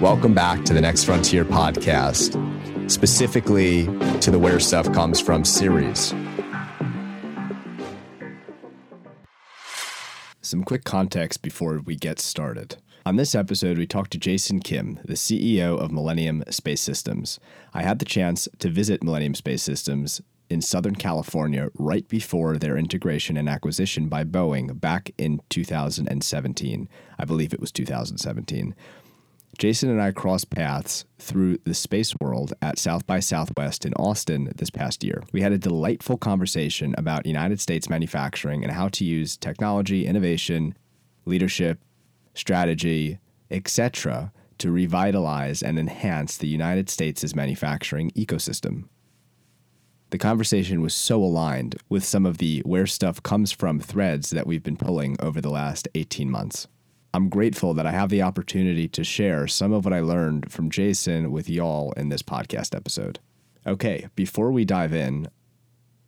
Welcome back to the Next Frontier podcast, specifically to the Where Stuff Comes From series. Some quick context before we get started. On this episode, we talked to Jason Kim, the CEO of Millennium Space Systems. I had the chance to visit Millennium Space Systems in Southern California right before their integration and acquisition by Boeing back in 2017. I believe it was 2017. Jason and I crossed paths through the space world at South by Southwest in Austin this past year. We had a delightful conversation about United States manufacturing and how to use technology, innovation, leadership, strategy, etc., to revitalize and enhance the United States' manufacturing ecosystem. The conversation was so aligned with some of the where stuff comes from threads that we've been pulling over the last 18 months. I'm grateful that I have the opportunity to share some of what I learned from Jason with y'all in this podcast episode. Okay, before we dive in,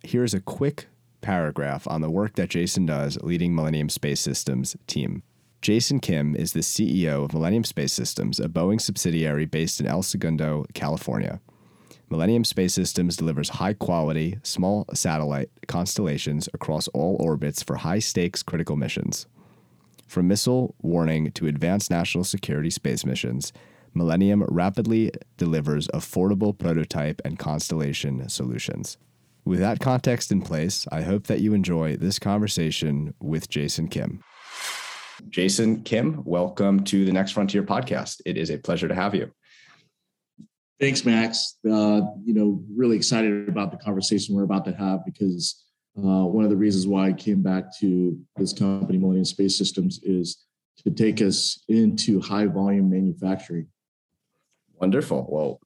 here's a quick paragraph on the work that Jason does leading Millennium Space Systems team. Jason Kim is the CEO of Millennium Space Systems, a Boeing subsidiary based in El Segundo, California. Millennium Space Systems delivers high quality, small satellite constellations across all orbits for high stakes critical missions. From missile warning to advanced national security space missions, Millennium rapidly delivers affordable prototype and constellation solutions. With that context in place, I hope that you enjoy this conversation with Jason Kim. Jason Kim, welcome to the Next Frontier podcast. It is a pleasure to have you. Thanks, Max. Uh, you know, really excited about the conversation we're about to have because uh, one of the reasons why I came back to this company, Millennium Space Systems, is to take us into high volume manufacturing. Wonderful. Well,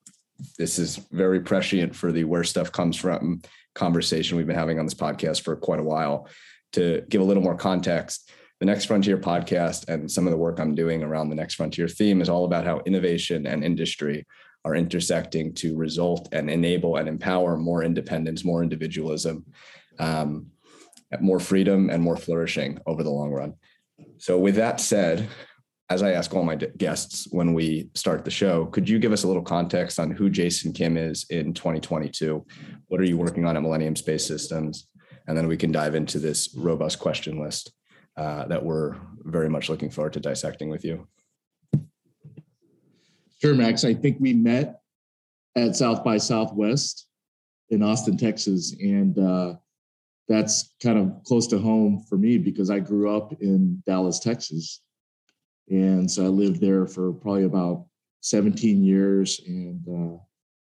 this is very prescient for the where stuff comes from conversation we've been having on this podcast for quite a while. To give a little more context, the Next Frontier podcast and some of the work I'm doing around the Next Frontier theme is all about how innovation and industry are intersecting to result and enable and empower more independence, more individualism, um, more freedom and more flourishing over the long run. So, with that said, as I ask all my guests when we start the show, could you give us a little context on who Jason Kim is in 2022? What are you working on at Millennium Space Systems? And then we can dive into this robust question list uh, that we're very much looking forward to dissecting with you. Sure, Max. I think we met at South by Southwest in Austin, Texas. And uh, that's kind of close to home for me because I grew up in Dallas, Texas. And so I lived there for probably about 17 years and uh,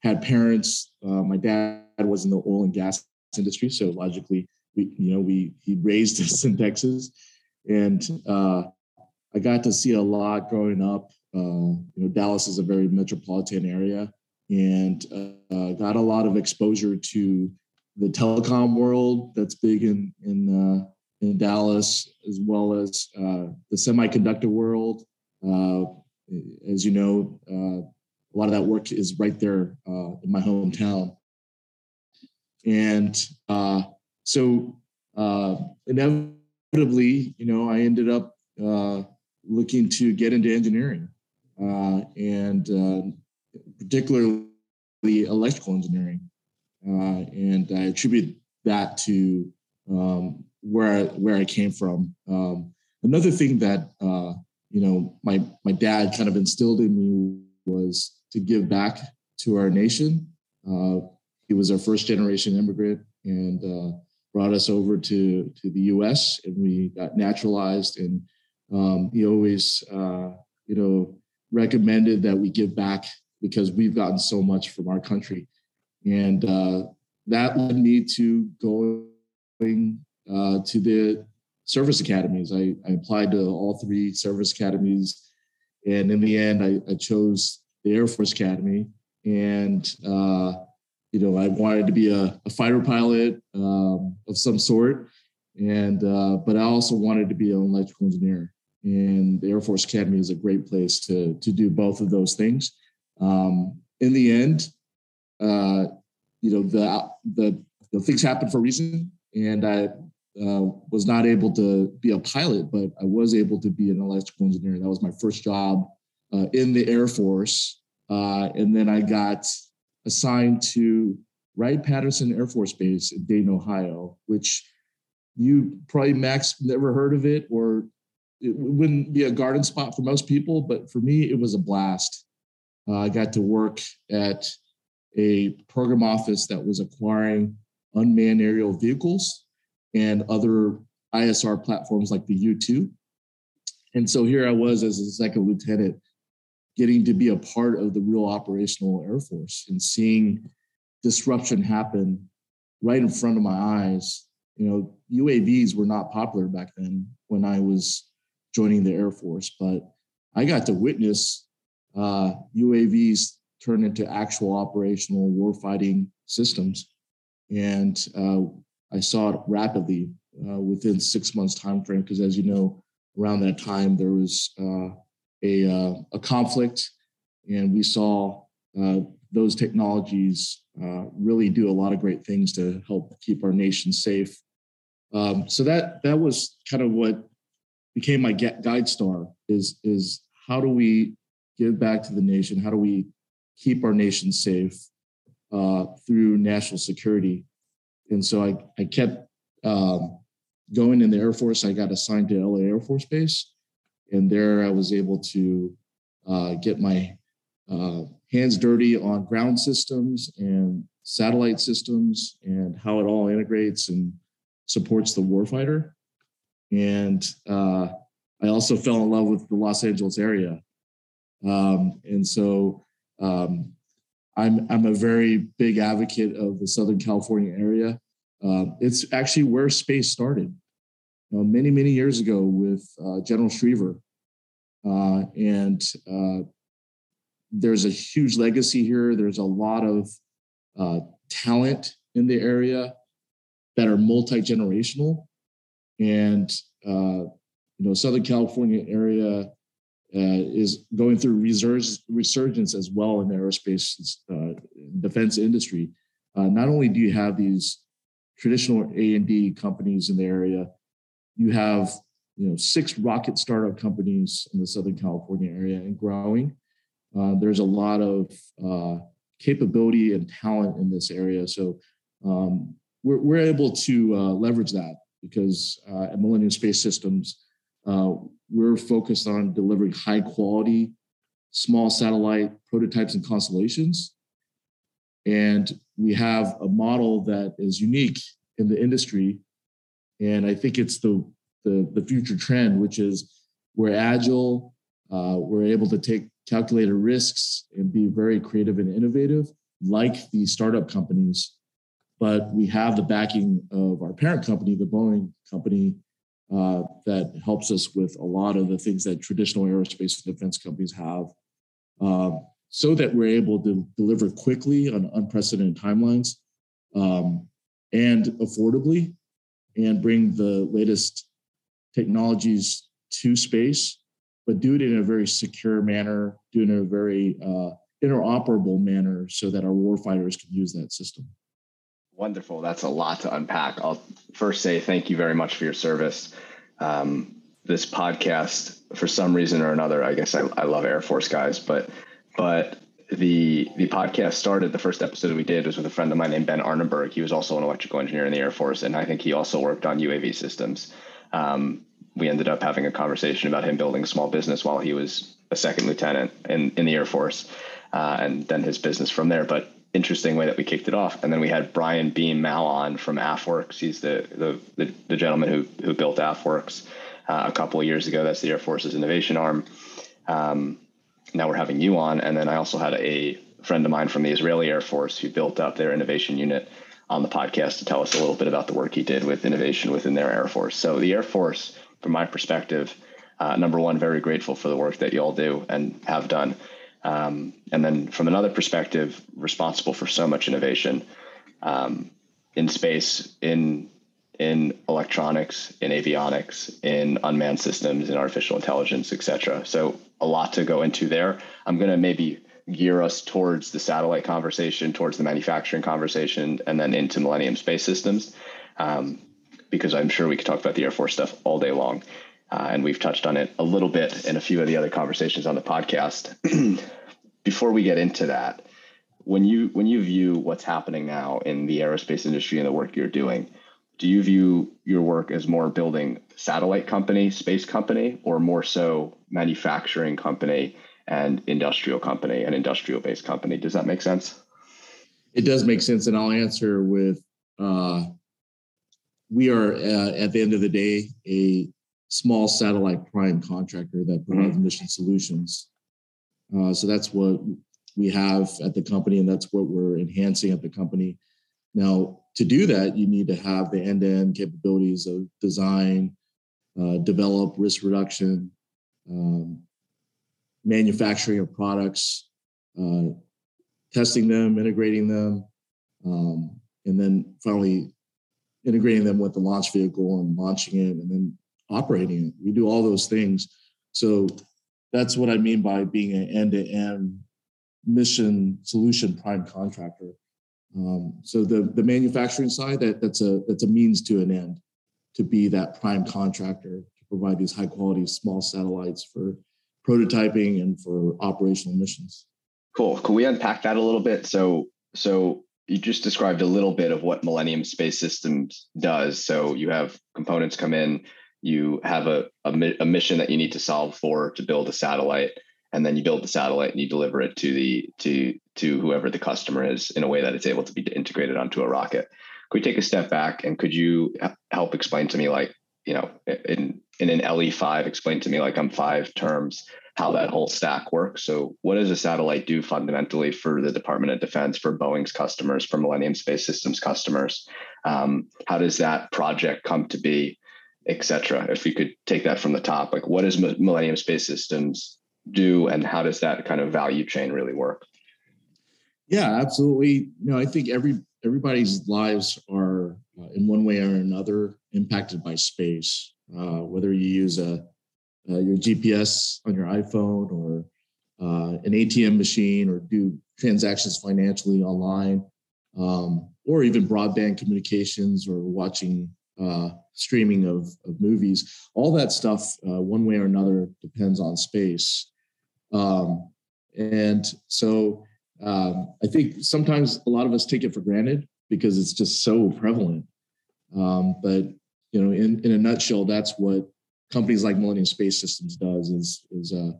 had parents. Uh, my dad was in the oil and gas industry, so logically, we you know we he raised us in Texas, and uh, I got to see a lot growing up. Uh, you know, Dallas is a very metropolitan area, and uh, got a lot of exposure to the telecom world that's big in in uh, in Dallas, as well as uh, the semiconductor world. Uh, as you know, uh, a lot of that work is right there uh, in my hometown, and uh, so inevitably, you know, I ended up looking to get into engineering, and particularly electrical engineering. Uh, and I attribute that to um, where where I came from. Um, another thing that uh, you know my my dad kind of instilled in me was to give back to our nation. Uh, he was our first generation immigrant and uh, brought us over to to the U.S. and we got naturalized. And um, he always uh, you know recommended that we give back because we've gotten so much from our country. And uh, that led me to going uh, to the service academies. I, I, applied to all three service academies. And in the end, I, I chose the Air Force Academy. And, uh, you know, I wanted to be a, a fighter pilot um, of some sort. And, uh, but I also wanted to be an electrical engineer. And the Air Force Academy is a great place to, to do both of those things. Um, in the end, uh, you know, the, the, the things happen for a reason. And I uh, was not able to be a pilot, but I was able to be an electrical engineer. That was my first job uh, in the Air Force. Uh, and then I got assigned to Wright Patterson Air Force Base in Dayton, Ohio, which you probably, Max, never heard of it, or it wouldn't be a garden spot for most people. But for me, it was a blast. Uh, I got to work at a program office that was acquiring unmanned aerial vehicles and other ISR platforms like the U 2. And so here I was as a second lieutenant, getting to be a part of the real operational Air Force and seeing disruption happen right in front of my eyes. You know, UAVs were not popular back then when I was joining the Air Force, but I got to witness uh, UAVs turn into actual operational warfighting systems. And uh, I saw it rapidly uh, within six months time frame because, as you know, around that time there was uh, a uh, a conflict, and we saw uh, those technologies really do a lot of great things to help keep our nation safe. Um, so that that was kind of what became my guide star is is how do we give back to the nation? How do we keep our nation safe uh, through national security? And so I, I kept um, going in the Air Force. I got assigned to LA Air Force Base. And there I was able to uh, get my uh, hands dirty on ground systems and satellite systems and how it all integrates and supports the warfighter. And uh, I also fell in love with the Los Angeles area. Um, and so um, I'm I'm a very big advocate of the Southern California area. Uh, it's actually where space started uh, many many years ago with uh, General Schriever, uh, and uh, there's a huge legacy here. There's a lot of uh, talent in the area that are multi generational, and you know Southern California area uh, is going through resurg- resurgence as well in the aerospace uh, defense industry. Uh, not only do you have these traditional A and D companies in the area, you have you know six rocket startup companies in the Southern California area and growing. Uh, there's a lot of uh, capability and talent in this area, so um, we're, we're able to uh, leverage that because at Millennium Space Systems uh, we're focused on delivering high quality small satellite prototypes and constellations. And we have a model that is unique in the industry. And I think it's the, the, the future trend, which is we're agile, uh, we're able to take calculated risks and be very creative and innovative, like the startup companies. But we have the backing of our parent company, the Boeing company, uh, that helps us with a lot of the things that traditional aerospace and defense companies have, uh, so that we're able to deliver quickly on unprecedented timelines um, and affordably, and bring the latest technologies to space, but do it in a very secure manner, do it in a very uh, interoperable manner, so that our warfighters can use that system. Wonderful. That's a lot to unpack. I'll first say thank you very much for your service. Um, this podcast, for some reason or another, I guess I, I love Air Force guys, but but the the podcast started. The first episode we did was with a friend of mine named Ben Arneberg. He was also an electrical engineer in the Air Force, and I think he also worked on UAV systems. Um, we ended up having a conversation about him building a small business while he was a second lieutenant in in the Air Force, uh, and then his business from there. But interesting way that we kicked it off. And then we had Brian Beam Mao on from AFWERX. He's the the, the, the gentleman who who built AFWERX uh, a couple of years ago. That's the Air Force's innovation arm. Um, now we're having you on, and then I also had a friend of mine from the Israeli Air Force who built up their innovation unit on the podcast to tell us a little bit about the work he did with innovation within their Air Force. So the Air Force, from my perspective, uh, number one, very grateful for the work that you all do and have done. Um, and then from another perspective, responsible for so much innovation um, in space, in in electronics, in avionics, in unmanned systems, in artificial intelligence, et cetera. So a lot to go into there. I'm going to maybe gear us towards the satellite conversation, towards the manufacturing conversation, and then into Millennium Space Systems. Um, because I'm sure we could talk about the Air Force stuff all day long. Uh, and we've touched on it a little bit in a few of the other conversations on the podcast. Before we get into that, when you when you view what's happening now in the aerospace industry and the work you're doing, do you view your work as more building satellite company, space company, or more so manufacturing company and industrial company and industrial based company? Does that make sense? It does make sense, and I'll answer with uh, we are uh, at the end of the day a small satellite prime contractor that provides mm-hmm. mission solutions. Uh, so that's what we have at the company, and that's what we're enhancing at the company. Now, to do that, you need to have the end-to-end capabilities of design, uh, develop, risk reduction, um, manufacturing of products, uh, testing them, integrating them, um, and then finally integrating them with the launch vehicle and launching it and then operating it. We do all those things. So that's what I mean by being an end-to-end mission solution prime contractor. Um, so the the manufacturing side that that's a that's a means to an end to be that prime contractor to provide these high quality small satellites for prototyping and for operational missions. Cool. Can we unpack that a little bit? So so you just described a little bit of what Millennium Space Systems does. So you have components come in, you have a, a, a mission that you need to solve for to build a satellite and then you build the satellite and you deliver it to the to to whoever the customer is in a way that it's able to be integrated onto a rocket. Could we take a step back and could you help explain to me like you know in in an ELI5 explain to me like I'm five terms how that whole stack works. So what does a satellite do fundamentally for the Department of Defense, for Boeing's customers, for Millennium Space Systems customers? Um, how does that project come to be, et cetera? If you could take that from the top, like what does Millennium Space Systems do and how does that kind of value chain really work yeah absolutely you know i think every everybody's lives are uh, in one way or another impacted by space uh, whether you use a uh, your gps on your iphone or uh, an atm machine or do transactions financially online um, or even broadband communications or watching uh, streaming of, of movies all that stuff uh, one way or another depends on space um, and so um, I think sometimes a lot of us take it for granted because it's just so prevalent. Um, but you know, in, in a nutshell, that's what companies like Millennium Space Systems does is is uh,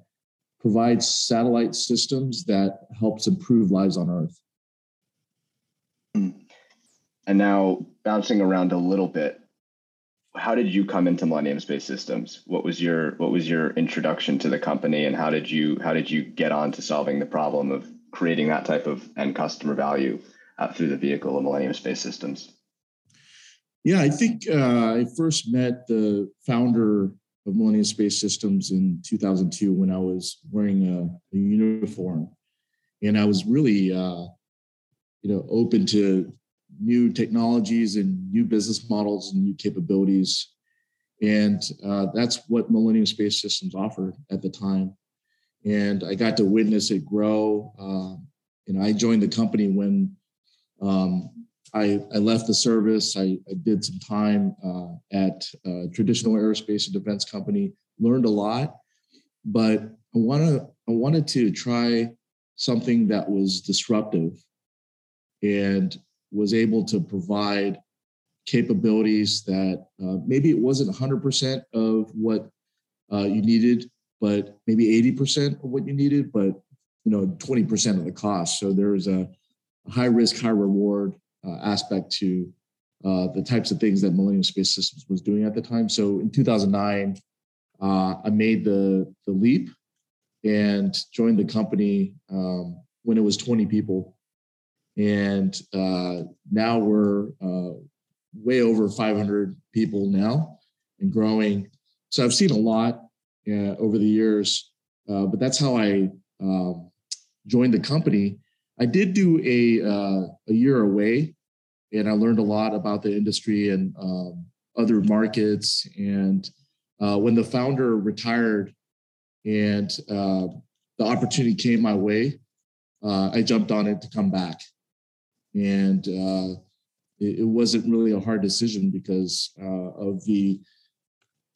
provides satellite systems that helps improve lives on Earth. And now bouncing around a little bit, how did you come into Millennium Space Systems? What was your what was your introduction to the company, and how did you how did you get on to solving the problem of creating that type of end customer value uh, through the vehicle of Millennium Space Systems? Yeah, I think uh, I first met the founder of Millennium Space Systems in 2002 when I was wearing a, a uniform, and I was really, uh, you know, open to new technologies and new business models and new capabilities. And uh, that's what Millennium Space Systems offered at the time. And I got to witness it grow. Uh, I joined the company when um, I, I, left the service. I, I did some time uh, at a traditional aerospace and defense company, learned a lot, but I wanna I wanted to try something that was disruptive and was able to provide capabilities that uh, maybe it wasn't 100% of what uh, you needed, but maybe 80% of what you needed, but you know 20% of the cost. So there a, a high risk, high reward uh, aspect to uh, the types of things that Millennium Space Systems was doing at the time. So in 2009, uh, I made the the leap and joined the company um, when it was 20 people and uh, now we're uh, way over 500 people now and growing. So I've seen a lot uh, over the years, uh, but that's how I um, joined the company. I did do a uh, a year away, and I learned a lot about the industry and um, other markets. And uh, when the founder retired, and the opportunity came my way, I jumped on it to come back and uh, it, it, wasn't really a hard decision because uh, of the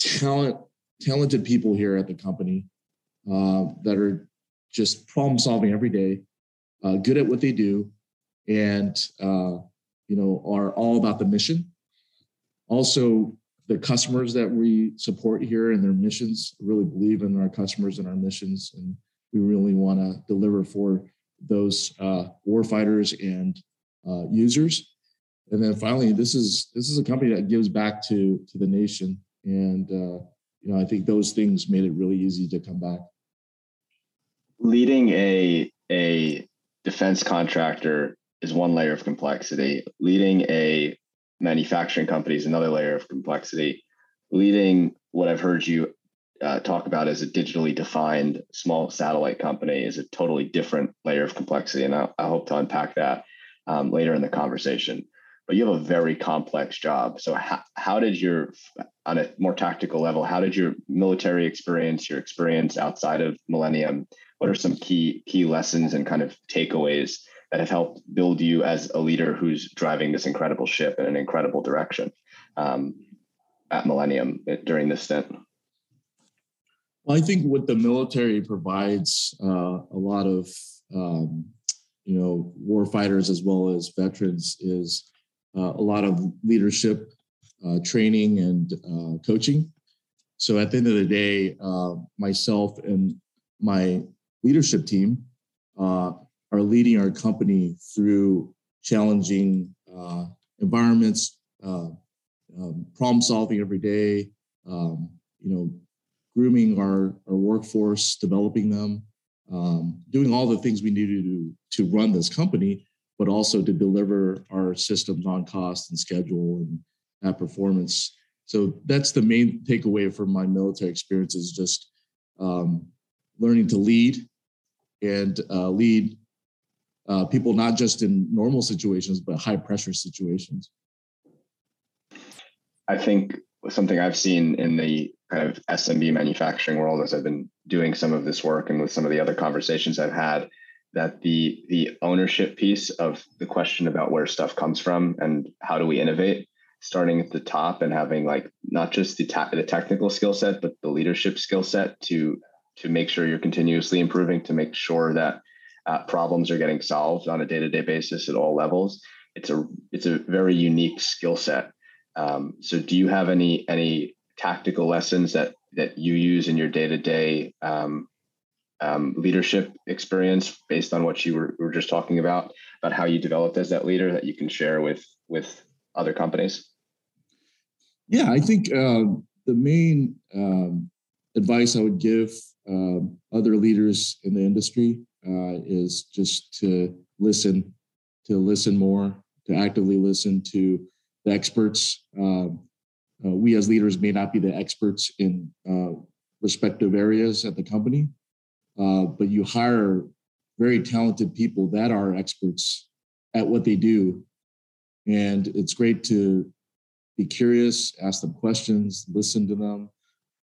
talent, talented people here at the company uh, that are just problem solving every day, uh, good at what they do, and uh, you know are all about the mission. Also, the customers that we support here and their missions really believe in our customers and our missions, and we really want to deliver for those uh, warfighters and uh, users. And then finally, this is this is a company that gives back to to the nation, and uh, you know I think those things made it really easy to come back. Leading a a defense contractor is one layer of complexity. Leading a manufacturing company is another layer of complexity. Leading what I've heard you uh, talk about as a digitally defined small satellite company is a totally different layer of complexity, and I, I hope to unpack that um, later in the conversation. But you have a very complex job. So, how, how did your, on a more tactical level, how did your military experience, your experience outside of Millennium, what are some key key lessons and kind of takeaways that have helped build you as a leader who's driving this incredible ship in an incredible direction um, at Millennium during this stint? Well, I think what the military provides uh, a lot of, um, you know, war fighters as well as veterans is uh, a lot of leadership, uh, training, and uh, coaching. So at the end of the day, uh, myself and my leadership team uh, are leading our company through challenging environments, um, problem solving every day. Um, you know, grooming our, our workforce, developing them, um, doing all the things we need to to run this company, but also to deliver our systems on cost and schedule and at performance. So that's the main takeaway from my military experience is just um, learning to lead and uh, lead uh, people not just in normal situations but high pressure situations. I think something I've seen in the kind of SMB manufacturing world as I've been doing some of this work and with some of the other conversations I've had that the the ownership piece of the question about where stuff comes from and how do we innovate starting at the top and having like not just the ta- the technical skill set but the leadership skill set to to make sure you're continuously improving to make sure that uh, problems are getting solved on a day-to-day basis at all levels. It's a it's a very unique skill set. Um, so do you have any any tactical lessons that that you use in your day to day leadership experience based on what you were, were, just talking about about how you developed as that leader that you can share with with other companies? Yeah, I think uh, the main um, advice I would give um, other leaders in the industry uh, is just to listen, to listen more, to actively listen to the experts. Um, uh, we as leaders may not be the experts in uh, respective areas at the company, uh, but you hire very talented people that are experts at what they do. And it's great to be curious, ask them questions, listen to them,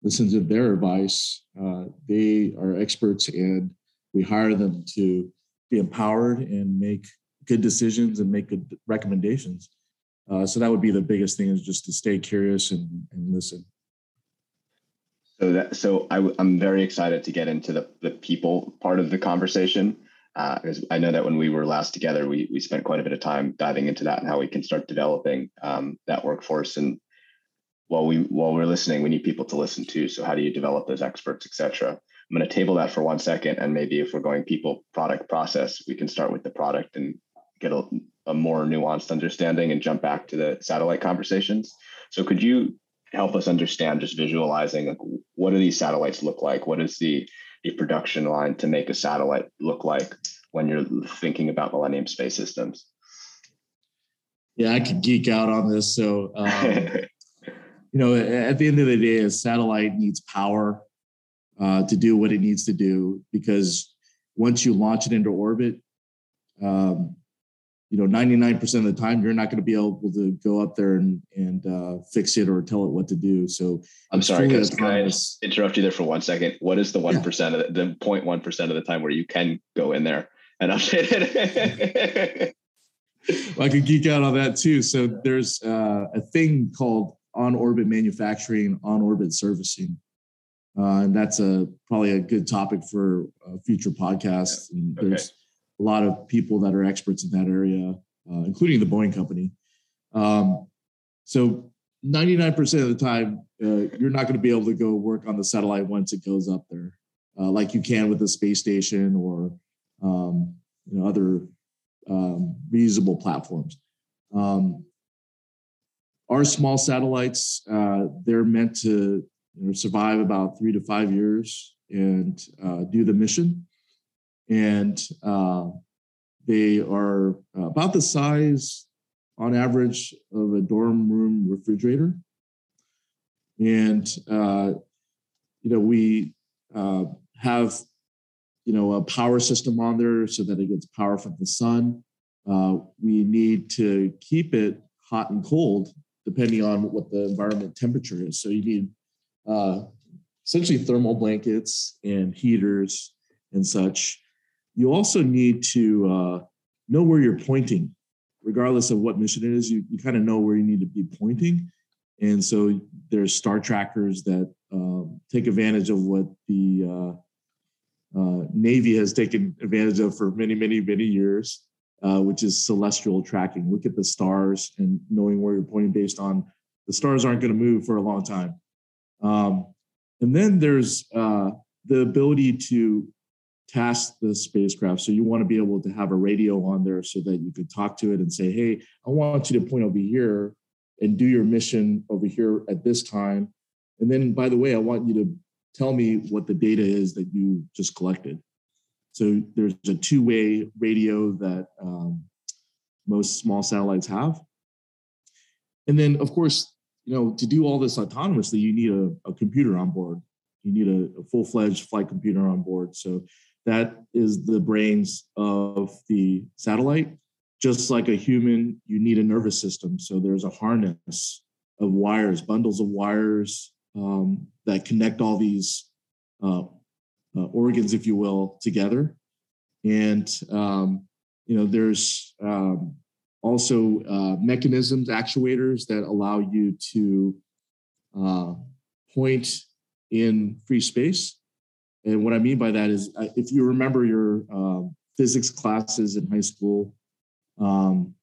listen to their advice. Uh, they are experts, and we hire them to be empowered and make good decisions and make good recommendations. Uh, so that would be the biggest thing is just to stay curious and, and listen. So that so I, am very excited to get into the the people part of the conversation because uh, I know that when we were last together, we we spent quite a bit of time diving into that and how we can start developing um, that workforce. And while we while we're listening, we need people to listen to. So how do you develop those experts, etc. I'm going to table that for one second, and maybe if we're going people, product, process, we can start with the product and get a, a more nuanced understanding and jump back to the satellite conversations. So could you help us understand just visualizing like what do these satellites look like? What is the the production line to make a satellite look like when you're thinking about Millennium Space Systems? Yeah, I could geek out on this. So, um, you know, at the end of the day, a satellite needs power uh, to do what it needs to do because once you launch it into orbit, um, you know 99% of the time you're not going to be able to go up there and and uh, fix it or tell it what to do so i'm sorry can, can i interrupt you there for one second what is the 1% yeah. of the, the 0.1% of the time where you can go in there and update it I could geek out on that too. So there's uh, a thing called on orbit manufacturing, on orbit servicing. Uh, and that's a probably a good topic for a future podcast. And okay. A lot of people that are experts in that area, uh, including the Boeing company. Um, so 99% of the time, uh, you're not going to be able to go work on the satellite once it goes up there, uh, like you can with the space station or um, you know, other um, reusable platforms. Um, our small satellites, uh, they're meant to you know, survive about three to five years and uh, do the mission. And uh, they are about the size, on average, of a dorm room refrigerator. And, uh, you know, we uh, have, you know, a power system on there so that it gets power from the sun. Uh, we need to keep it hot and cold depending on what the environment temperature is. So you need uh, essentially thermal blankets and heaters and such. You also need to uh, know where you're pointing, regardless of what mission it is. You, you kind of know where you need to be pointing. And so there's star trackers that um, take advantage of what the uh, uh, Navy has taken advantage of for many, many, many years uh, which is celestial tracking. Look at the stars and knowing where you're pointing based on the stars aren't going to move for a long time. Um, and then there's uh, the ability to task the spacecraft. So you want to be able to have a radio on there so that you could talk to it and say, hey, I want you to point over here and do your mission over here at this time. And then, by the way, I want you to tell me what the data is that you just collected. So there's a two-way radio that um, most small satellites have. And then, of course, you know, to do all this autonomously, you need a, a computer on board. You need a, a full-fledged flight computer on board. So that is the brains of the satellite. Just like a human, you need a nervous system. So there's a harness of wires, bundles of wires um, that connect all these uh, uh, organs, if you will, together. And um, you know, there's um, also uh, mechanisms, actuators that allow you to uh, point in free space. And what I mean by that is, uh, if you remember your um, physics classes in high school, um,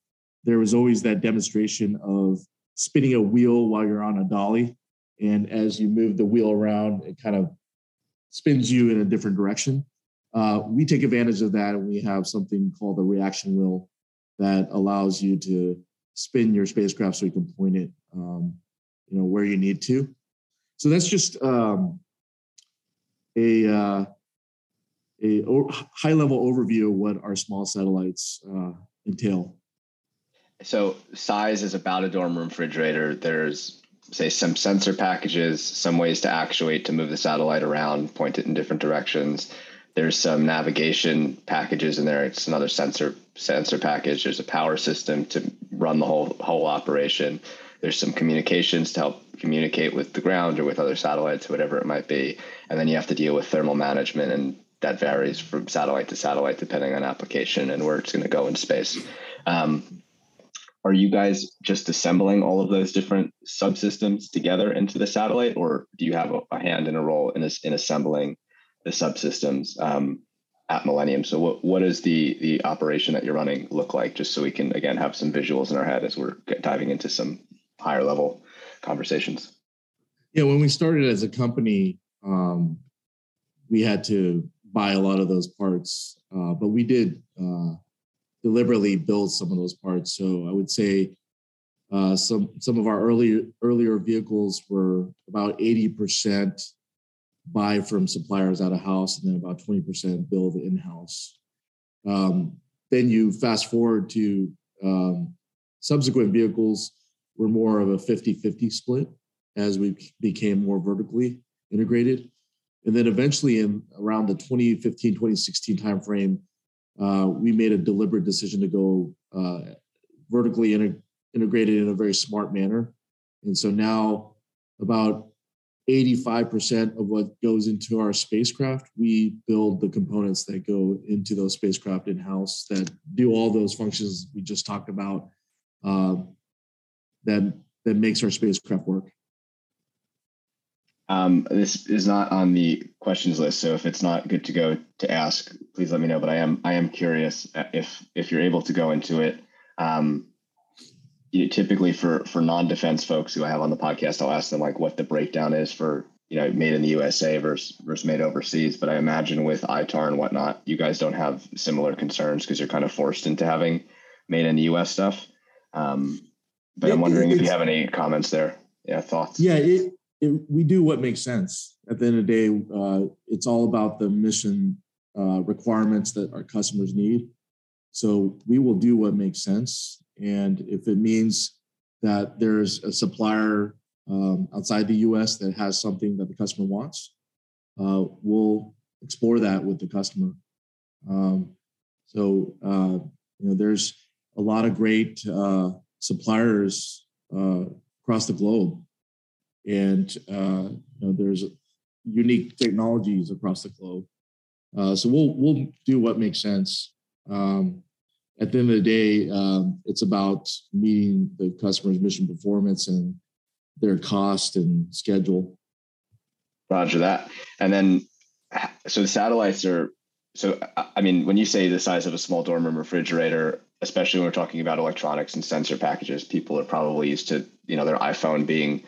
there was always that demonstration of spinning a wheel while you're on a dolly. And as you move the wheel around, it kind of spins you in a different direction. Uh, we take advantage of that and we have something called the reaction wheel that allows you to spin your spacecraft so you can point it um, you know where you need to so that's just um, a uh, a high level overview of what our small satellites uh, entail so size is about a dorm room refrigerator there's say some sensor packages, some ways to actuate to move the satellite around, point it in different directions. There's some navigation packages in there. It's another sensor sensor package. There's a power system to run the whole whole operation. There's some communications to help communicate with the ground or with other satellites, whatever it might be. And then you have to deal with thermal management, and that varies from satellite to satellite depending on application and where it's going to go in space. Um, are you guys just assembling all of those different subsystems together into the satellite, or do you have a, a hand in a role in, in assembling the subsystems um, at Millennium? So, what what does the the operation that you're running look like? Just so we can again have some visuals in our head as we're diving into some higher level conversations. Yeah, when we started as a company, um, we had to buy a lot of those parts, uh, but we did. Uh, deliberately build some of those parts. So I would say uh, some some of our earlier earlier vehicles were about 80% buy from suppliers out of house and then about 20% build in-house. Um, then you fast forward to um, subsequent vehicles were more of a 50-50 split as we became more vertically integrated. And then eventually in around the 2015, 2016 timeframe, uh, we made a deliberate decision to go uh, vertically integ- integrated in a very smart manner. And so now about 85% of what goes into our spacecraft, we build the components that go into those spacecraft in house that do all those functions we just talked about uh, that, that makes our spacecraft work. Um, this is not on the questions list, so if it's not good to go to ask, please let me know. But I am I am curious uh, if if you're able to go into it. Um, you know, typically for for non-defense folks who I have on the podcast, I'll ask them like what the breakdown is for you know made in the USA versus versus made overseas. But I imagine with ITAR and whatnot, you guys don't have similar concerns because you're kind of forced into having made in the US stuff. Um, but I'm wondering if you have any comments there. Yeah, thoughts. Yeah, it, it, we do what makes sense. At the end of the day, uh, it's all about the mission uh, requirements that our customers need. So we will do what makes sense. And if it means that there's a supplier um, outside the US that has something that the customer wants, uh, we'll explore that with the customer. Um, so, uh, you know, there's a lot of great uh, suppliers uh, across the globe and uh, you know, there's unique technologies across the globe. Uh, so we'll we'll do what makes sense. Um, at the end of the day, um, it's about meeting the customer's mission performance and their cost and schedule. Roger that. And then, so the satellites are. So I mean, when you say the size of a small dorm room refrigerator, especially when we're talking about electronics and sensor packages, people are probably used to you know their iPhone being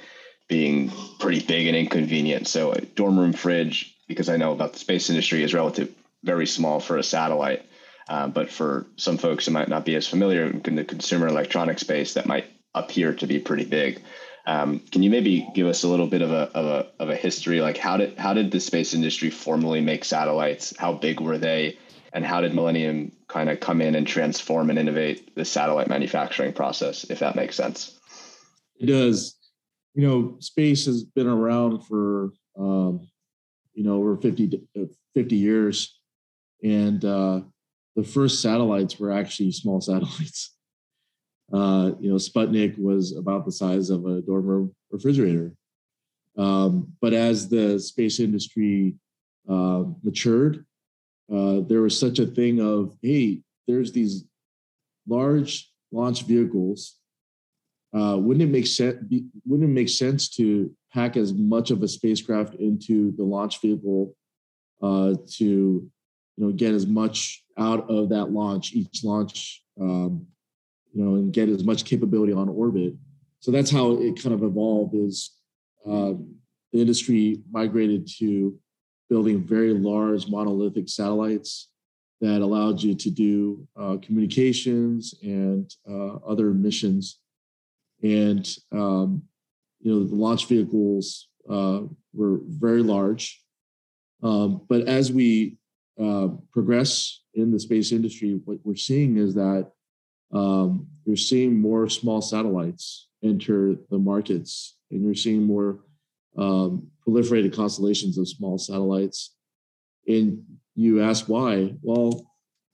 being pretty big and inconvenient. So a dorm room fridge, because I know about the space industry, is relative very small for a satellite. Um, but for some folks who might not be as familiar in the consumer electronic space, that might appear to be pretty big. Um, can you maybe give us a little bit of a, of a of a history? Like how did how did the space industry formally make satellites? How big were they? And how did Millennium kind of come in and transform and innovate the satellite manufacturing process, if that makes sense? It does you know, space has been around for, um, you know, over 50, uh, 50 years. And uh, the first satellites were actually small satellites. Uh, you know, Sputnik was about the size of a dorm room refrigerator. Um, but as the space industry uh, matured, uh, there was such a thing of, hey, there's these large launch vehicles uh, wouldn't it make sense? Wouldn't it make sense to pack as much of a spacecraft into the launch vehicle uh, to, you know, get as much out of that launch, each launch, um, you know, and get as much capability on orbit. So that's how it kind of evolved. Is uh, the industry migrated to building very large monolithic satellites that allowed you to do uh, communications and uh, other missions and um, you know the launch vehicles uh, were very large. Um, but as we uh, progress in the space industry, what we're seeing is that um, you're seeing more small satellites enter the markets, and you're seeing more um, proliferated constellations of small satellites. And you ask why? Well,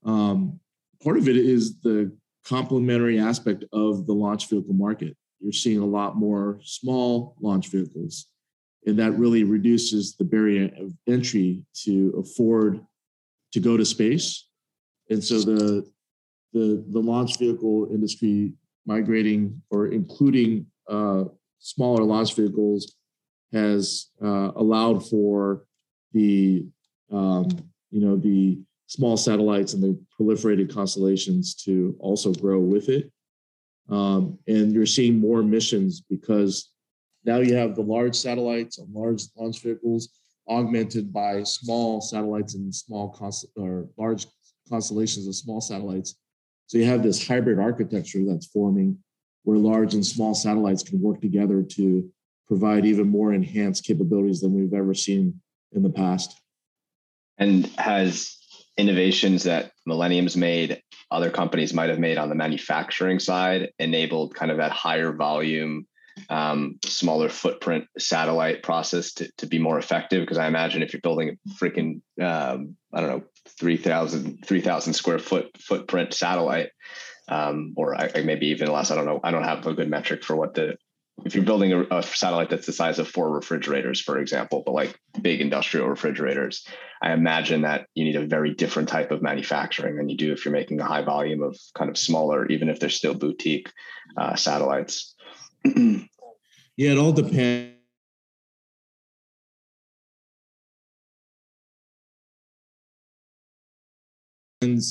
um, part of it is the complementary aspect of the launch vehicle market. You're seeing a lot more small launch vehicles, and that really reduces the barrier of entry to afford to go to space. And so the the the launch vehicle industry migrating or including uh, smaller launch vehicles has uh, allowed for the um, you know the small satellites and the proliferated constellations to also grow with it. Um, and you're seeing more missions because now you have the large satellites and large launch vehicles augmented by small satellites and small const- or large constellations of small satellites. So you have this hybrid architecture that's forming where large and small satellites can work together to provide even more enhanced capabilities than we've ever seen in the past. And has innovations that Millennium's made, other companies might have made on the manufacturing side, enabled kind of that higher volume, um, smaller footprint satellite process to, to be more effective. Because I imagine if you're building a freaking, um, I don't know, 3,000 3, square foot footprint satellite, um, or I, maybe even less, I don't know. I don't have a good metric for what the if you're building a, a, satellite that's the size of four refrigerators, for example, but like big industrial refrigerators, I imagine that you need a very different type of manufacturing than you do if you're making a high volume of kind of smaller, even if they're still boutique uh, satellites. yeah, it all depends.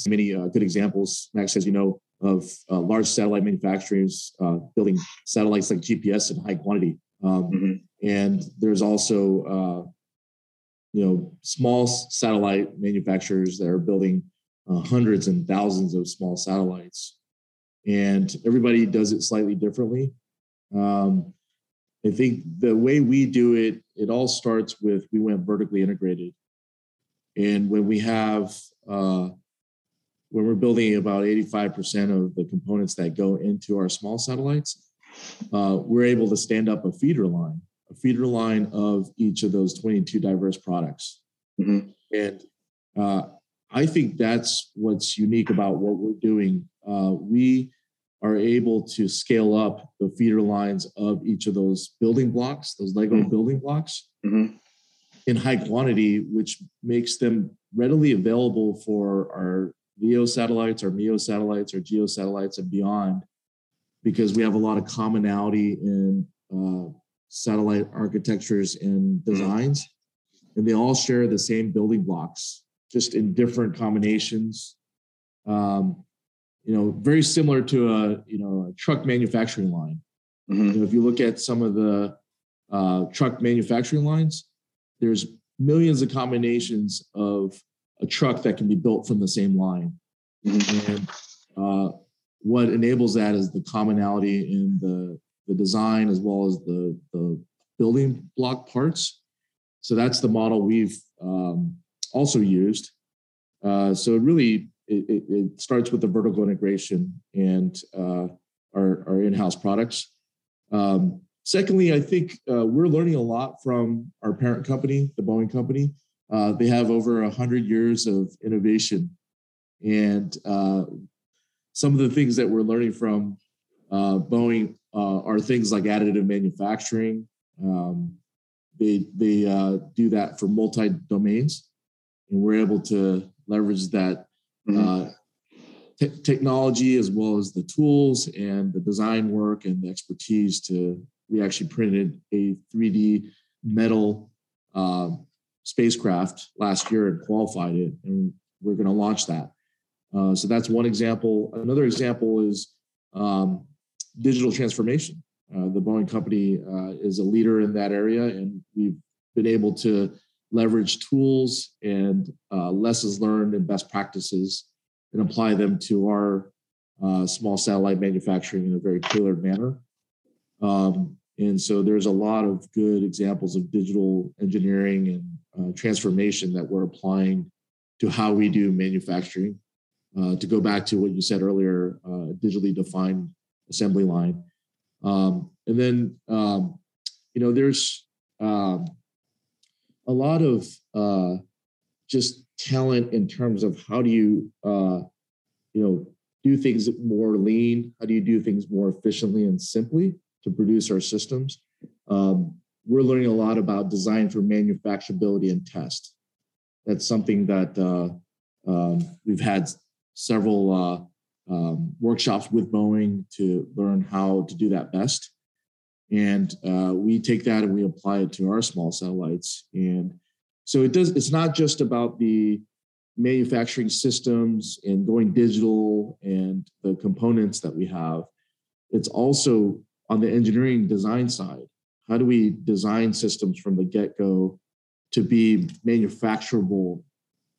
Many uh, good examples, Max, as you know, of uh, large satellite manufacturers uh, building satellites like GPS in high quantity. Um, mm-hmm. And there's also, uh, you know, small satellite manufacturers that are building uh, hundreds and thousands of small satellites. And everybody does it slightly differently. Um, I think the way we do it, it all starts with we went vertically integrated. And when we have uh, when we're building about 85% of the components that go into our small satellites, uh, we're able to stand up a feeder line, a feeder line of each of those 22 diverse products. Mm-hmm. And uh, I think that's what's unique about what we're doing. Uh, we are able to scale up the feeder lines of each of those building blocks, those Lego mm-hmm. building blocks, mm-hmm. in high quantity, which makes them readily available for our LEO satellites or MEO satellites or GEO satellites and beyond, because we have a lot of commonality in uh, satellite architectures and designs, and they all share the same building blocks, just in different combinations. Um, you know, very similar to a you know a truck manufacturing line. Mm-hmm. You know, if you look at some of the uh, truck manufacturing lines, there's millions of combinations of a truck that can be built from the same line. Mm-hmm. And uh, what enables that is the commonality in the, the design as well as the, the building block parts. So that's the model we've um, also used. Uh, so it really it, it, it, starts with the vertical integration and uh, our, our in-house products. Um, secondly, I think uh, we're learning a lot from our parent company, the Boeing company. Uh, they have over 100 years of innovation. And uh, some of the things that we're learning from uh, Boeing uh, are things like additive manufacturing. Um, they they uh, do that for multi domains, and we're able to leverage that mm-hmm. T- technology as well as the tools and the design work and the expertise to we actually printed a 3d metal uh, spacecraft last year and qualified it, and we're going to launch that. Uh, so that's one example. Another example is um, digital transformation. Uh, the Boeing company uh, is a leader in that area, and we've been able to leverage tools and uh, lessons learned and best practices and apply them to our uh, small satellite manufacturing in a very tailored manner. Um, and so there's a lot of good examples of digital engineering and uh, transformation that we're applying to how we do manufacturing. Uh, to go back to what you said earlier, uh, digitally defined assembly line. Um, and then, um, you know, there's um, a lot of uh, just talent in terms of how do you, uh, you know, do things more lean? How do you do things more efficiently and simply to produce our systems? Um, we're learning a lot about design for manufacturability and test. That's something that uh, um, we've had several uh, um, workshops with Boeing to learn how to do that best. And uh, we take that and we apply it to our small satellites. And so it does. It's not just about the manufacturing systems and going digital and the components that we have. It's also on the engineering design side how do we design systems from the get-go to be manufacturable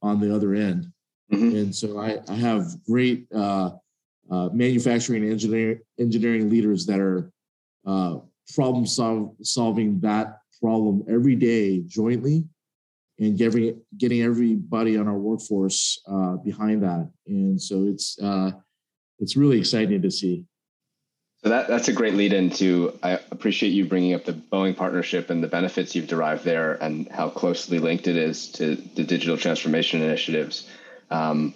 on the other end? Mm-hmm. and so I, I have great uh, uh, manufacturing and engineering engineering leaders that are uh, problem sol- solving that problem every day jointly and getting getting everybody on our workforce uh, behind that. And so it's uh, it's really exciting to see so that, that's a great lead into. I appreciate you bringing up the Boeing partnership and the benefits you've derived there and how closely linked it is to the digital transformation initiatives. Um,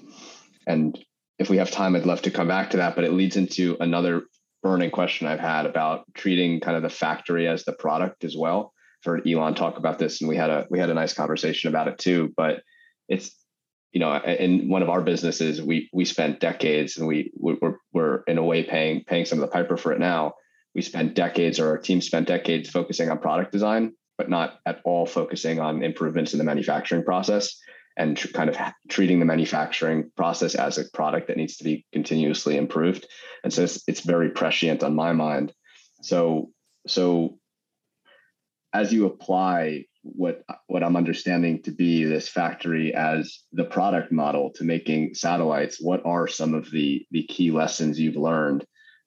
and if we have time, I'd love to come back to that, but it leads into another burning question I've had about treating kind of the factory as the product as well. I've heard Elon talk about this, and we had a we had a nice conversation about it too. But it's you know, in one of our businesses, we we spent decades, and we we're, we're in a way paying paying some of the piper for it now. We spent decades, or our team spent decades, focusing on product design, but not at all focusing on improvements in the manufacturing process and tr- kind of treating the manufacturing process as a product that needs to be continuously improved. And so it's, it's very prescient on my mind. So so as you apply what what I'm understanding to be this factory as the product model to making satellites, what are some of the the key lessons you've learned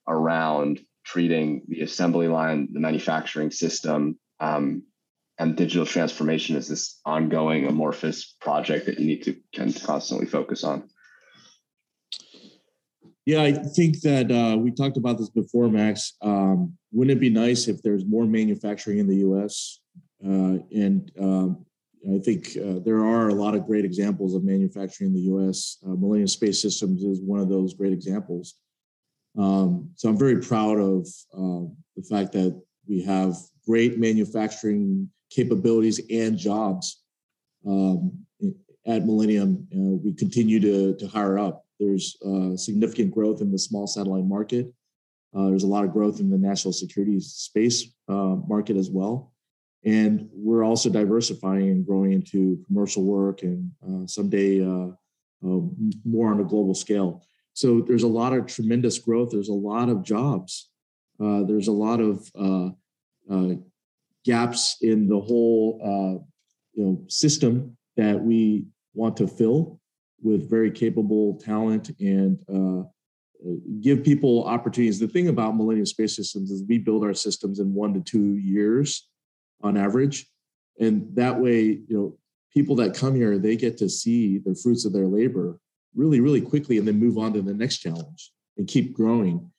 around treating the assembly line, the manufacturing system, um, and digital transformation as this ongoing amorphous project that you need to can constantly focus on? Yeah, I think that uh, we talked about this before, Max. Um, wouldn't it be nice if there's more manufacturing in the U.S. Uh, and um, I think uh, there are a lot of great examples of manufacturing in the U.S. Uh, Millennium Space Systems is one of those great examples. Um, so I'm very proud of uh, the fact that we have great manufacturing capabilities and jobs um, at Millennium. Uh, we continue to, to hire up. There's uh, significant growth in the small satellite market. There's a lot of growth in the national security space market as well. And we're also diversifying and growing into commercial work and uh, someday uh, more on a global scale. So there's a lot of tremendous growth. There's a lot of jobs. there's a lot of gaps in the whole uh, you know system that we want to fill with very capable talent and uh, give people opportunities. The thing about Millennium Space Systems is we build our systems in one to two years on average, and that way, you know, people that come here they get to see the fruits of their labor really, really quickly, and then move on to the next challenge and keep growing.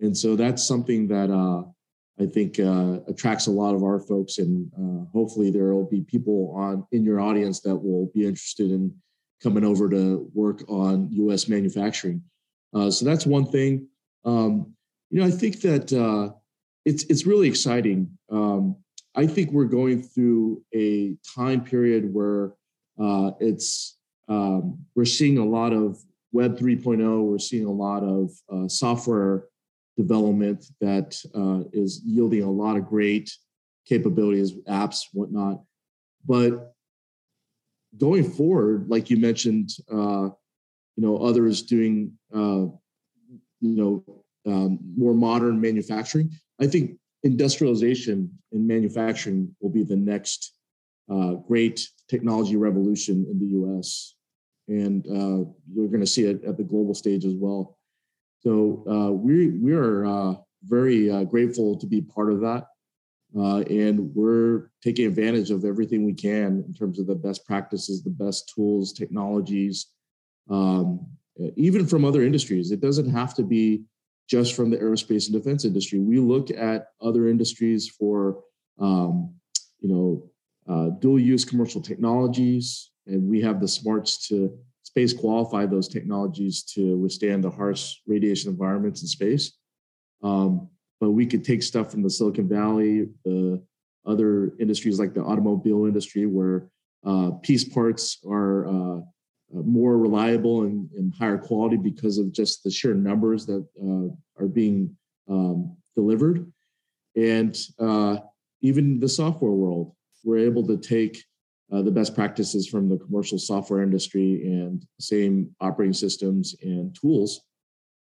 And so that's something that uh, I think uh, attracts a lot of our folks, and uh, hopefully there will be people on in your audience that will be interested in coming over to work on U.S. manufacturing. Uh, so that's one thing. Um, you know, I think that uh, it's it's really exciting. Um, I think we're going through a time period where uh, it's um, we're seeing a lot of Web 3.0. We're seeing a lot of uh, software development that uh, is yielding a lot of great capabilities, apps, whatnot. But going forward, like you mentioned, uh, you know, others doing, uh, you know, um, more modern manufacturing. I think industrialization in manufacturing will be the next uh, great technology revolution in the U.S. And uh, we're going to see it at the global stage as well. So uh, we we are uh, very uh, grateful to be part of that, uh, and we're taking advantage of everything we can in terms of the best practices, the best tools, technologies, um, even from other industries. It doesn't have to be just from the aerospace and defense industry. We look at other industries for um, you know uh, dual use commercial technologies, and we have the smarts to space qualify those technologies to withstand the harsh radiation environments in space. Um, but we could take stuff from the Silicon Valley, the other industries like the automobile industry, where uh, piece parts are uh, more reliable and, and, higher quality because of just the sheer numbers that uh, are being um, delivered. And uh, even the software world, we're able to take uh, the best practices from the commercial software industry and same operating systems and tools,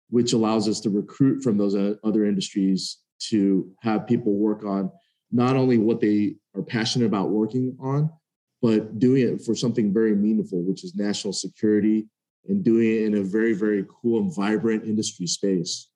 which allows us to recruit from those uh, other industries to have people work on not only what they are passionate about working on, but doing it for something very meaningful, which is national security and doing it in a very, very cool and vibrant industry space.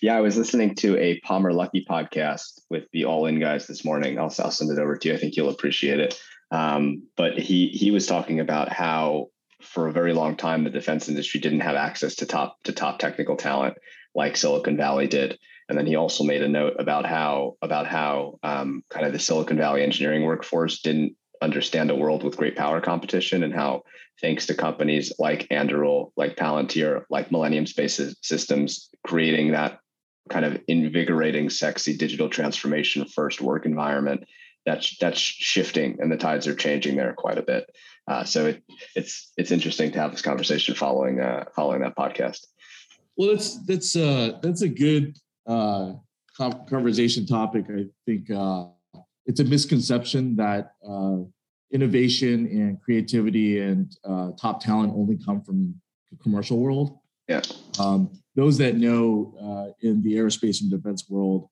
Yeah, I was listening to a Palmer Luckey podcast with the All In guys this morning. I'll, I'll send it over to you. I think you'll appreciate it. Um, but he he was talking about how for a very long time the defense industry didn't have access to top to top technical talent like Silicon Valley did. And then he also made a note about how about how um, kind of the Silicon Valley engineering workforce didn't understand a world with great power competition and how thanks to companies like Anduril, like Palantir, like Millennium Spaces Systems, creating that kind of invigorating, sexy digital transformation first work environment, that's that's shifting and the tides are changing there quite a bit. Uh, so it, it's it's interesting to have this conversation following uh, following that podcast. Well, that's that's uh, that's a good uh, conversation topic. I think uh, it's a misconception that uh, innovation and creativity and uh, top talent only come from the commercial world. Yeah. Um, those that know uh, in the aerospace and defense world,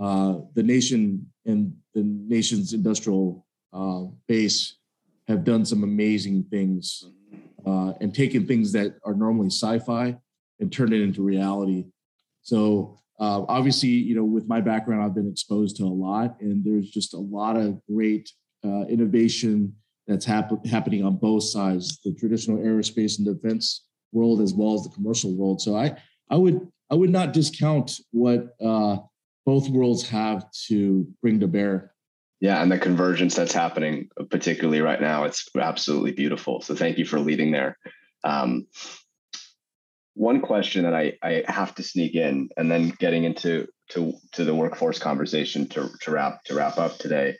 uh, the nation and the nation's industrial uh, base have done some amazing things uh, and taken things that are normally sci-fi and turned it into reality. So uh, obviously, you know, with my background, I've been exposed to a lot, and there's just a lot of great uh, innovation that's hap- happening on both sides, the traditional aerospace and defense world as well as the commercial world. So I, I would, I would not discount what uh, both worlds have to bring to bear. Yeah, and the convergence that's happening, particularly right now, it's absolutely beautiful. So thank you for leading there. Um, one question that I, I have to sneak in and then getting into to, to the workforce conversation to, to wrap to wrap up today.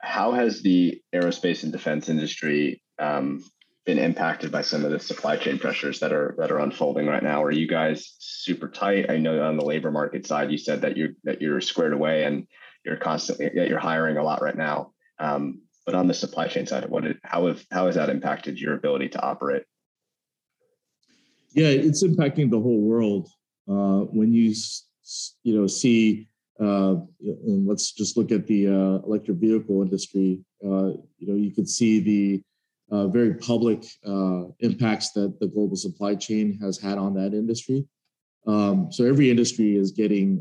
How has the aerospace and defense industry um, been impacted by some of the supply chain pressures that are that are unfolding right now? Are you guys super tight? I know on the labor market side, you said that you're that you're squared away and you're constantly that you're hiring a lot right now. Um, but on the supply chain side, what did, how have how has that impacted your ability to operate? Yeah, it's impacting the whole world. Uh, when you you know see, uh, and let's just look at the uh, electric vehicle industry. Uh, you know, you could see the uh, very public uh, impacts that the global supply chain has had on that industry. Um, so every industry is getting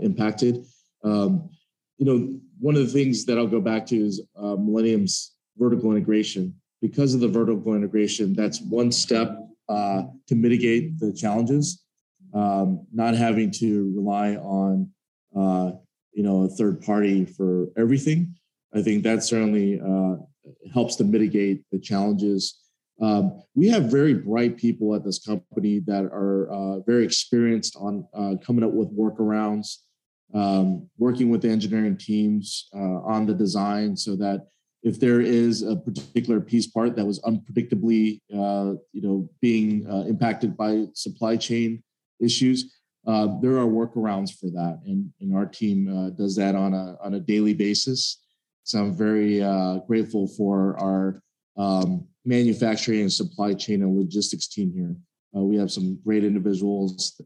impacted. Um, you know, one of the things that I'll go back to is Millennium's vertical integration. Because of the vertical integration, that's one step uh, to mitigate the challenges, um, not having to rely on uh, you know a third party for everything. I think that certainly uh, helps to mitigate the challenges. Um, we have very bright people at this company that are uh, very experienced on uh, coming up with workarounds, um, working with the engineering teams uh, on the design so that if there is a particular piece part that was unpredictably, uh, you know, being uh, impacted by supply chain issues, uh, there are workarounds for that, and, and our team uh, does that on a on a daily basis. So I'm very uh, grateful for our um, manufacturing and supply chain and logistics team here. Uh, we have some great individuals,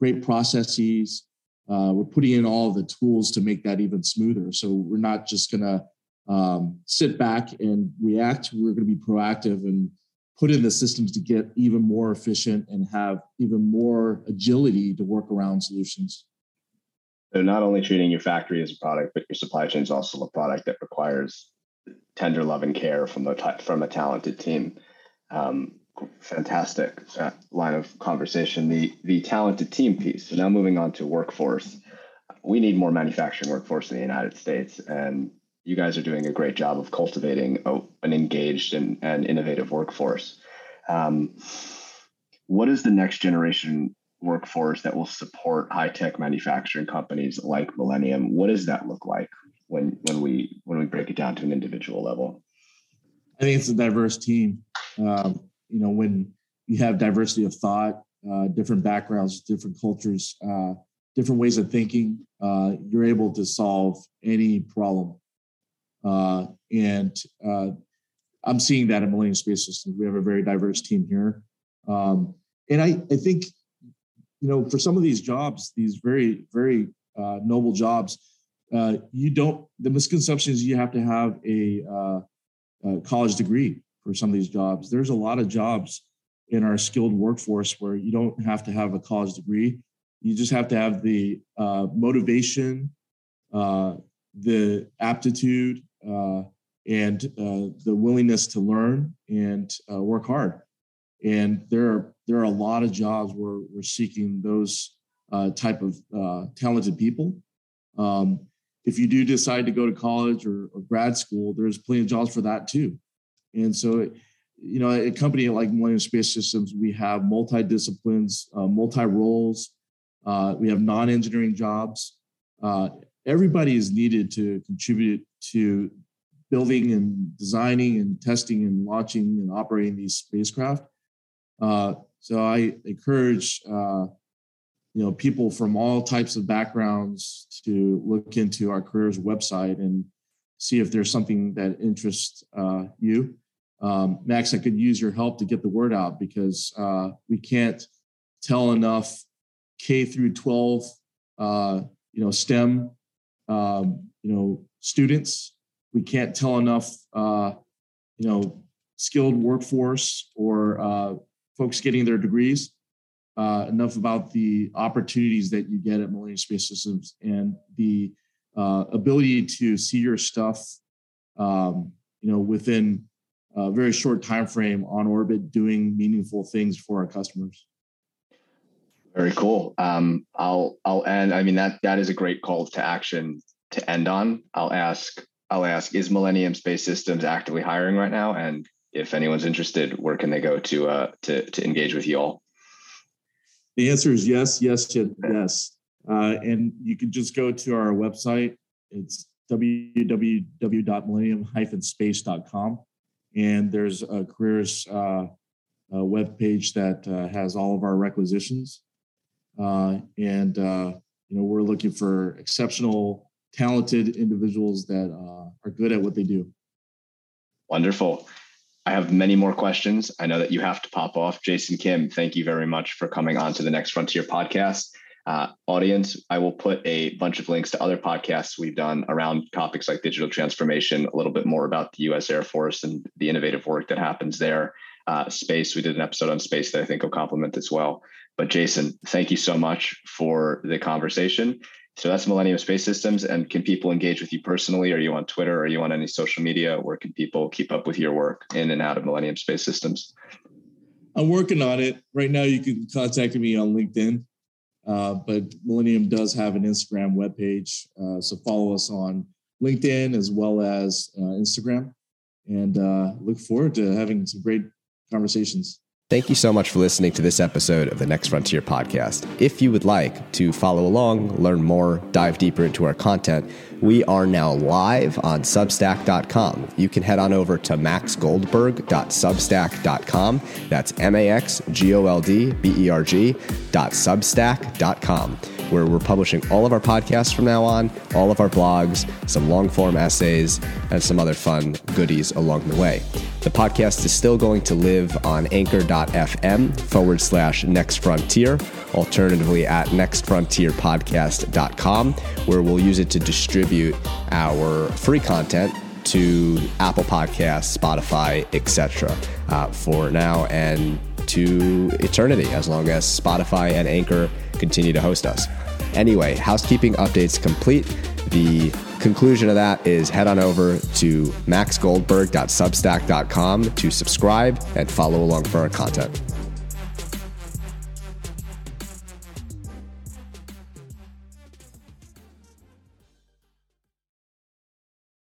great processes. we're putting in all the tools to make that even smoother. So we're not just gonna um, sit back and react. We're going to be proactive and put in the systems to get even more efficient and have even more agility to work around solutions. So not only treating your factory as a product, but your supply chain is also a product that requires tender love and care from the from a talented team. Um, fantastic uh, line of conversation. The the talented team piece. So now moving on to workforce, we need more manufacturing workforce in the United States, and you guys are doing a great job of cultivating a, an engaged and, and innovative workforce. Um, what is the next generation workforce that will support high tech manufacturing companies like Millennium? What does that look like when when we when we break it down to an individual level? I think it's a diverse team. Um, you know, when you have diversity of thought, uh, different backgrounds, different cultures, uh, different ways of thinking, uh, you're able to solve any problem. Uh, and uh, I'm seeing that in Millennium Space Systems. We have a very diverse team here. Um, and I, I think, you know, for some of these jobs, these very, very uh, noble jobs, uh, you don't, the misconception is you have to have a, uh, a college degree for some of these jobs. There's a lot of jobs in our skilled workforce where you don't have to have a college degree. You just have to have the uh, motivation, the aptitude, uh, and uh, the willingness to learn and uh, work hard. And there are there are a lot of jobs where we're seeking those uh, type of uh, talented people. Um, if you do decide to go to college or, or, grad school, there's plenty of jobs for that too. And so, you know, a company like Millennium Space Systems, we have multi disciplines, multi roles. We have non-engineering jobs. Uh, everybody is needed to contribute to building and designing and testing and launching and operating these spacecraft. Uh, so I encourage uh, you know people from all types of backgrounds to look into our careers website and see if there's something that interests uh, you. Um, Max, I could use your help to get the word out because uh, we can't tell enough K through 12, uh, you know, STEM, um, you know, students. We can't tell enough, uh, you know, skilled workforce or uh, folks getting their degrees uh, enough about the opportunities that you get at Millennium Space Systems and the uh, ability to see your stuff, um, you know, within a very short time frame on orbit, doing meaningful things for our customers. Very cool. Um, I'll I'll end. I mean that that is a great call to action to end on. I'll ask I'll ask: Is Millennium Space Systems actively hiring right now? And if anyone's interested, where can they go to uh, to to engage with you all? The answer is yes, yes, yes. Uh, and you can just go to our website. It's www.millennium-space.com. And there's a careers uh, web page that uh, has all of our requisitions. Uh, and, uh, you know, we're looking for exceptional, talented individuals that uh, are good at what they do. Wonderful. I have many more questions. I know that you have to pop off. Jason Kim, thank you very much for coming on to the Next Frontier podcast. Uh, audience, I will put a bunch of links to other podcasts we've done around topics like digital transformation, a little bit more about the US Air Force and the innovative work that happens there. Uh, space, we did an episode on space that I think will complement as well. But Jason, thank you so much for the conversation. So that's Millennium Space Systems. And can people engage with you personally? Are you on Twitter? Are you on any social media? Where can people keep up with your work in and out of Millennium Space Systems? I'm working on it. Right now, you can contact me on LinkedIn, uh, but Millennium does have an Instagram webpage. Uh, so follow us on LinkedIn as well as uh, Instagram. And uh, look forward to having some great conversations. Thank you so much for listening to this episode of the Next Frontier podcast. If you would like to follow along, learn more, dive deeper into our content, we are now live on Substack.com. You can head on over to maxgoldberg.substack.com. That's M A X G O L D B E R G.substack.com where we're publishing all of our podcasts from now on, all of our blogs, some long form essays, and some other fun goodies along the way. The podcast is still going to live on anchor.fm forward slash next frontier, alternatively at nextfrontierpodcast.com, where we'll use it to distribute our free content to Apple Podcasts, Spotify, etc. Uh, for now and to eternity, as long as Spotify and Anchor continue to host us. Anyway, housekeeping updates complete. The conclusion of that is head on over to maxgoldberg.substack.com to subscribe and follow along for our content.